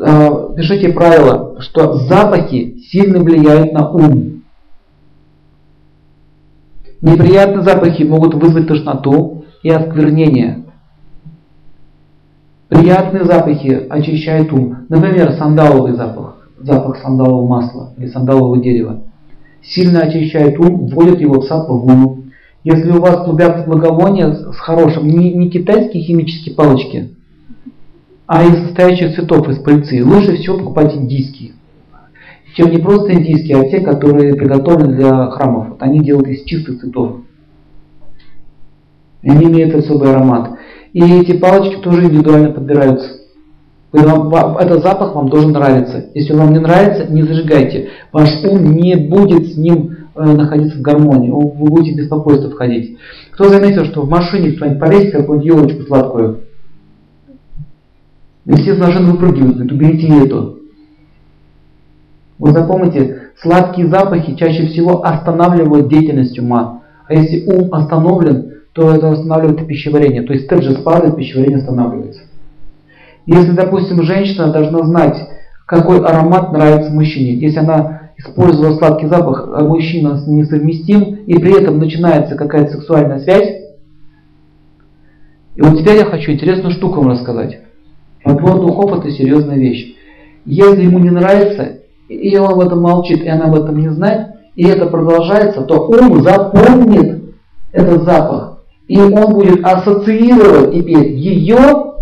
э, пишите правило, что запахи сильно влияют на ум. Неприятные запахи могут вызвать тошноту и осквернение. Приятные запахи очищают ум. Например, сандаловый запах, запах сандалового масла или сандалового дерева. Сильно очищает ум, вводит его в сатвагуну. Если у вас клубятся благовония с хорошим, не, не китайские химические палочки, а из состоящих цветов из пыльцы, лучше всего покупать индийские. Чем не просто индийские, а те, которые приготовлены для храмов. Вот они делают из чистых цветов. И они имеют особый аромат. И эти палочки тоже индивидуально подбираются. Этот запах вам должен нравиться. Если он вам не нравится, не зажигайте. Ваш ум не будет с ним э, находиться в гармонии. Вы будете в беспокойство входить. Кто заметил, что в машине кто-нибудь повесит какую-нибудь елочку сладкую? И все с машин выпрыгивают, говорят, уберите эту. Вы запомните, сладкие запахи чаще всего останавливают деятельность ума. А если ум остановлен, то это останавливает пищеварение. То есть степ же спадает, пищеварение останавливается. Если, допустим, женщина должна знать, какой аромат нравится мужчине. Если она использовала сладкий запах, а мужчина несовместим, и при этом начинается какая-то сексуальная связь. И вот теперь я хочу интересную штуку вам рассказать. Подбор духов это серьезная вещь. Если ему не нравится, и он об этом молчит, и она об этом не знает, и это продолжается, то ум запомнит этот запах. И он будет ассоциировать теперь ее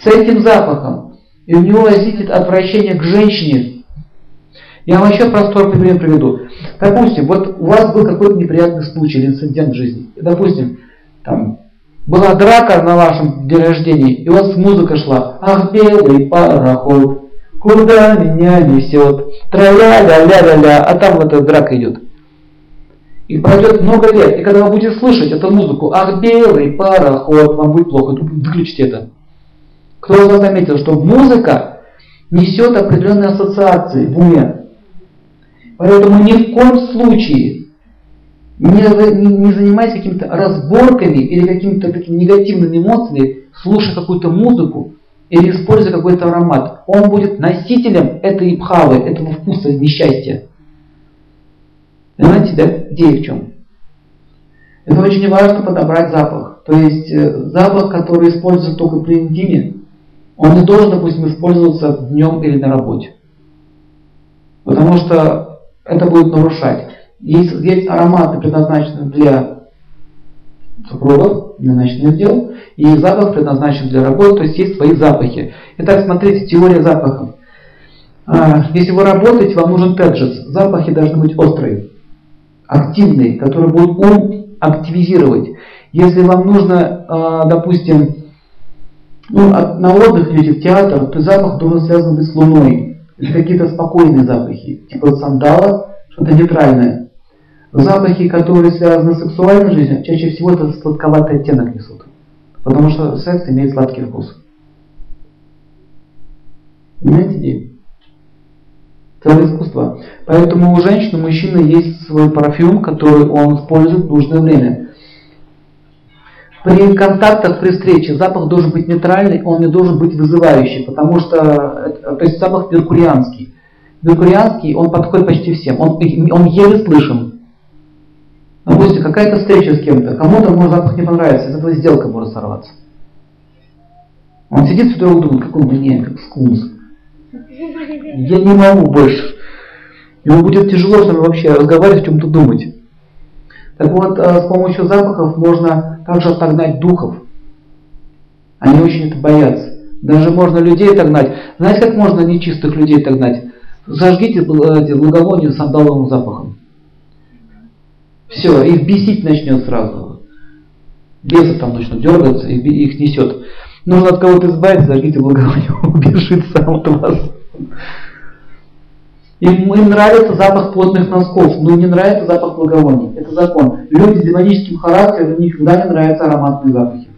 с этим запахом. И у него возникнет отвращение к женщине. Я вам еще простой пример приведу. Допустим, вот у вас был какой-то неприятный случай или инцидент в жизни. Допустим, там была драка на вашем день рождения, и у вас музыка шла. Ах, белый пароход, куда меня несет, тра-ля-ля-ля-ля-ля, а там вот эта драка идет. И пройдет много лет, и когда вы будете слышать эту музыку, ах, белый пароход, вам будет плохо, выключите это. Кто из вас заметил, что музыка несет определенные ассоциации в уме. Поэтому ни в коем случае не, не, не занимайтесь какими-то разборками или какими-то такими негативными эмоциями, слушая какую-то музыку или используя какой-то аромат. Он будет носителем этой пхавы, этого вкуса несчастья. Понимаете, да? Идея в чем? Это очень важно подобрать запах. То есть э, запах, который используется только при интиме, он не должен, допустим, использоваться днем или на работе. Потому что это будет нарушать. Есть, есть ароматы, предназначенные для супругов, для ночных дел, и запах предназначен для работы, то есть есть свои запахи. Итак, смотрите, теория запахов. А, если вы работаете, вам нужен теджес. Запахи должны быть острые активный, который будет ум активизировать. Если вам нужно, а, допустим, ну, на отдых идете в театр, то запах должен связан быть с луной. Или какие-то спокойные запахи, типа сандала, что-то нейтральное. Запахи, которые связаны с сексуальной жизнью, чаще всего это сладковатый оттенок несут. Потому что секс имеет сладкий вкус. Понимаете идею? целое искусство. Поэтому у женщины, у мужчины есть свой парфюм, который он использует в нужное время. При контактах, при встрече запах должен быть нейтральный, он не должен быть вызывающий, потому что, то есть запах меркурианский. Меркурианский, он подходит почти всем, он, он еле слышен. Допустим, какая-то встреча с кем-то, кому-то может запах не понравится, из этого сделка может сорваться. Он сидит все и думает, какой мне, как скунс. Я не могу больше. Ему будет тяжело с вами вообще разговаривать, о чем-то думать. Так вот, э, с помощью запахов можно также отогнать духов. Они очень это боятся. Даже можно людей отогнать. Знаете, как можно нечистых людей отогнать? Зажгите эти благовония сандаловым запахом. Все, их бесить начнет сразу. Бесы там начнут дергаться, и их несет. Нужно от кого-то избавиться, зажгите благовоние, убежит сам от вас. Им, им нравится запах плотных носков, но не нравится запах благовоний. Это закон. Люди с демоническим характером, никогда не нравятся ароматные запахи.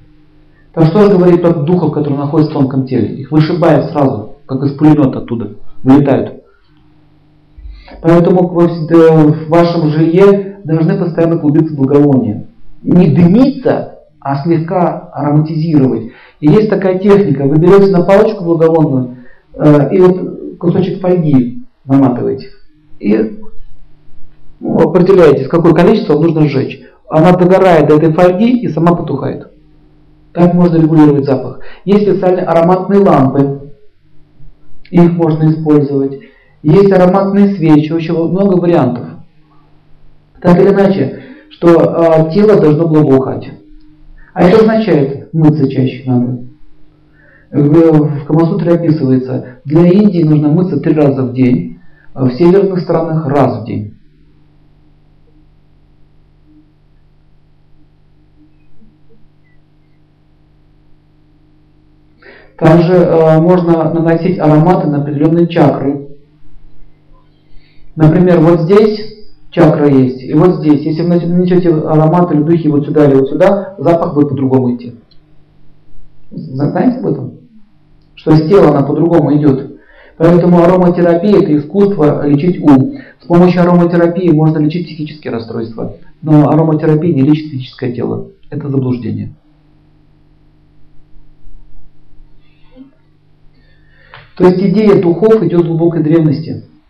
Так что же говорит про духов, которые находятся в тонком теле? Их вышибает сразу, как из пулемета оттуда, вылетают. Поэтому в вашем жилье должны постоянно клубиться благовония. Не дымиться, а слегка ароматизировать. И есть такая техника. Вы берете на палочку благовонную, Э, и вот кусочек фольги наматываете. И ну, определяете, какое количество нужно сжечь. Она догорает до этой фольги и сама потухает. Так можно регулировать запах. Есть специальные ароматные лампы. Их можно использовать. Есть ароматные свечи, очень много вариантов. Так или иначе, что э, тело должно благоухать. А это означает, мыться чаще надо. В Камасутре описывается, для Индии нужно мыться три раза в день, а в северных странах раз в день. Также э, можно наносить ароматы на определенные чакры. Например, вот здесь чакра есть, и вот здесь. Если вы нанесете ароматы или духи вот сюда или вот сюда, запах будет по-другому идти. Знаете об этом? Что с тела она по-другому идет. Поэтому ароматерапия – это искусство лечить ум. С помощью ароматерапии можно лечить психические расстройства. Но ароматерапия не лечит физическое тело. Это заблуждение. То есть идея духов идет с глубокой древности.